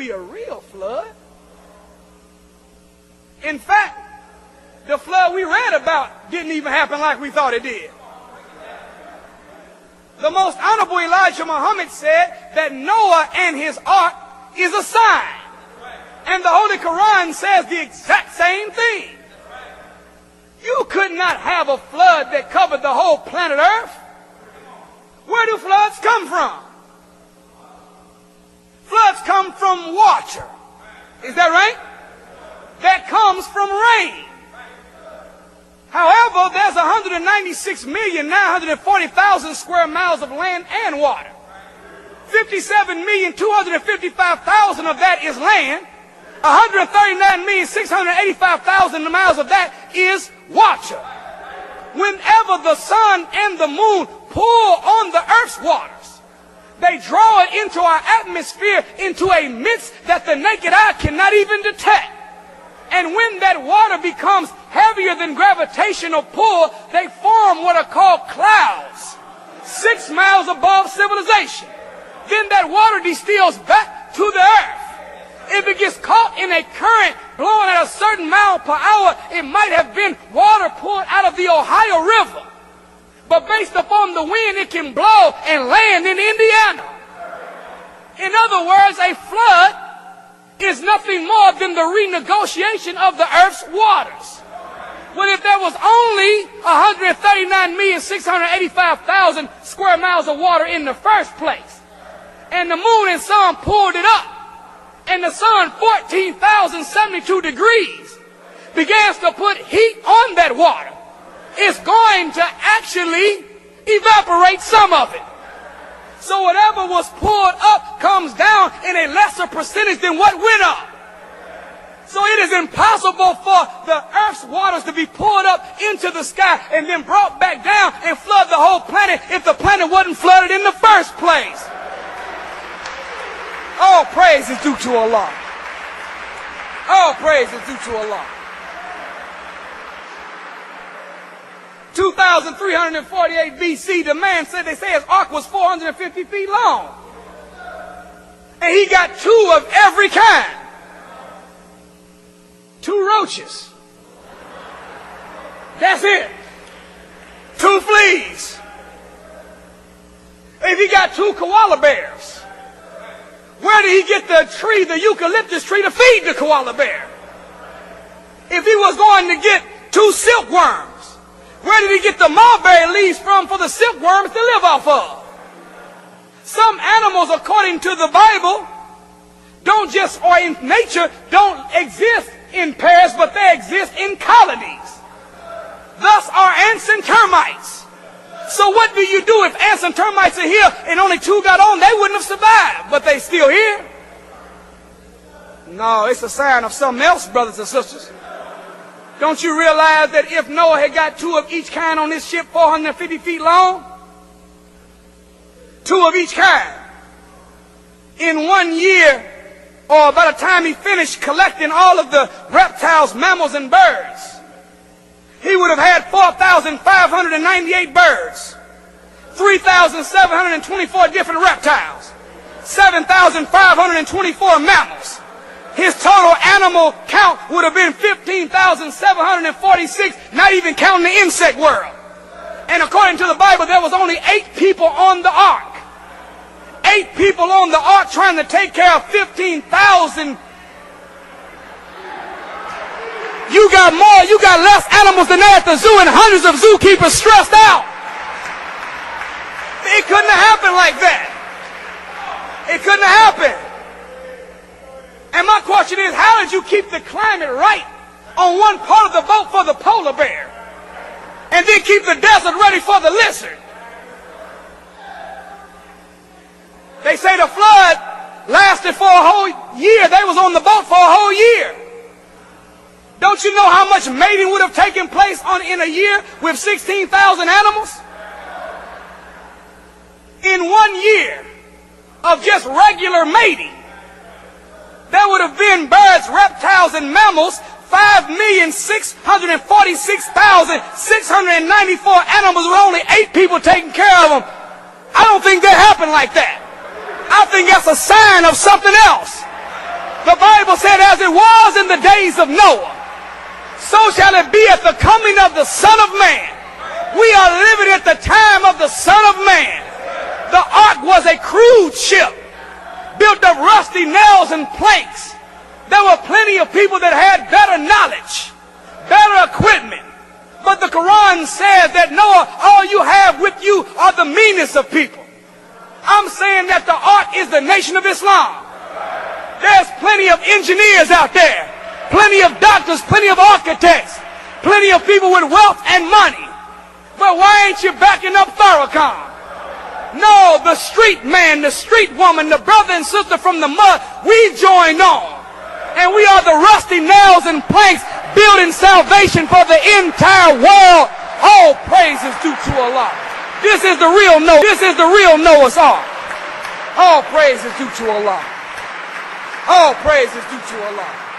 be a real flood. In fact, the flood we read about didn't even happen like we thought it did. The most honorable Elijah Muhammad said that Noah and his ark is a sign. And the Holy Quran says the exact same thing. You could not have a flood that covered the whole planet Earth. Where do floods come from? Floods come from water. Is that right? That comes from rain. However, there's 196,940,000 square miles of land and water. 57,255,000 of that is land. 139,685,000 miles of that is water. Whenever the sun and the moon pull on the earth's waters, they draw it into our atmosphere into a mist that the naked eye cannot even detect. And when that water becomes heavier than gravitational pull, they form what are called clouds, six miles above civilization. Then that water distills back to the earth. If it gets caught in a current blowing at a certain mile per hour, it might have been water poured out of the Ohio River. But based upon the wind, it can blow and land in Indiana. In other words, a flood is nothing more than the renegotiation of the earth's waters. Well, if there was only 139,685,000 square miles of water in the first place, and the moon and sun pulled it up, and the sun 14,072 degrees begins to put heat on that water, it's going to actually evaporate some of it. So whatever was poured up comes down in a lesser percentage than what went up. So it is impossible for the earth's waters to be poured up into the sky and then brought back down and flood the whole planet if the planet wasn't flooded in the first place. All praise is due to Allah. All praise is due to Allah. 2348 BC, the man said they say his ark was 450 feet long. And he got two of every kind. Two roaches. That's it. Two fleas. If he got two koala bears. Where did he get the tree, the eucalyptus tree, to feed the koala bear? If he was going to get two silkworms, where did he get the mulberry leaves from for the silkworms to live off of? Some animals, according to the Bible, don't just, or in nature, don't exist in pairs, but they exist in colonies. Thus are ants and termites. So what do you do if ants and termites are here and only two got on? They wouldn't have survived, but they still here. No, it's a sign of something else, brothers and sisters. Don't you realize that if Noah had got two of each kind on this ship 450 feet long, two of each kind, in one year, or by the time he finished collecting all of the reptiles, mammals, and birds, he would have had 4,598 birds, 3,724 different reptiles, 7,524 mammals, his total animal count would have been 15,746, not even counting the insect world. And according to the Bible, there was only eight people on the ark. Eight people on the ark trying to take care of 15,000. You got more, you got less animals than that at the zoo and hundreds of zookeepers stressed out. It couldn't have happened like that. It couldn't have happened. Question is, how did you keep the climate right on one part of the boat for the polar bear? And then keep the desert ready for the lizard? They say the flood lasted for a whole year. They was on the boat for a whole year. Don't you know how much mating would have taken place on in a year with 16,000 animals? In one year of just regular mating, there would have been birds, reptiles, and mammals, 5,646,694 animals with only eight people taking care of them. I don't think that happened like that. I think that's a sign of something else. The Bible said, as it was in the days of Noah, so shall it be at the coming of the Son of Man. We are living at the time of the Son of Man. The ark was a crude ship built of rusty nails and planks. There were plenty of people that had better knowledge, better equipment. But the Quran says that Noah, all you have with you are the meanest of people. I'm saying that the art is the nation of Islam. There's plenty of engineers out there, plenty of doctors, plenty of architects, plenty of people with wealth and money. But why ain't you backing up Farrakhan? No, the street man, the street woman, the brother and sister from the mud, we join on. And we are the rusty nails and planks building salvation for the entire world. All praises due to Allah. This is the real Noah. This is the real Noah's Ark. All praises due to Allah. All praises due to Allah.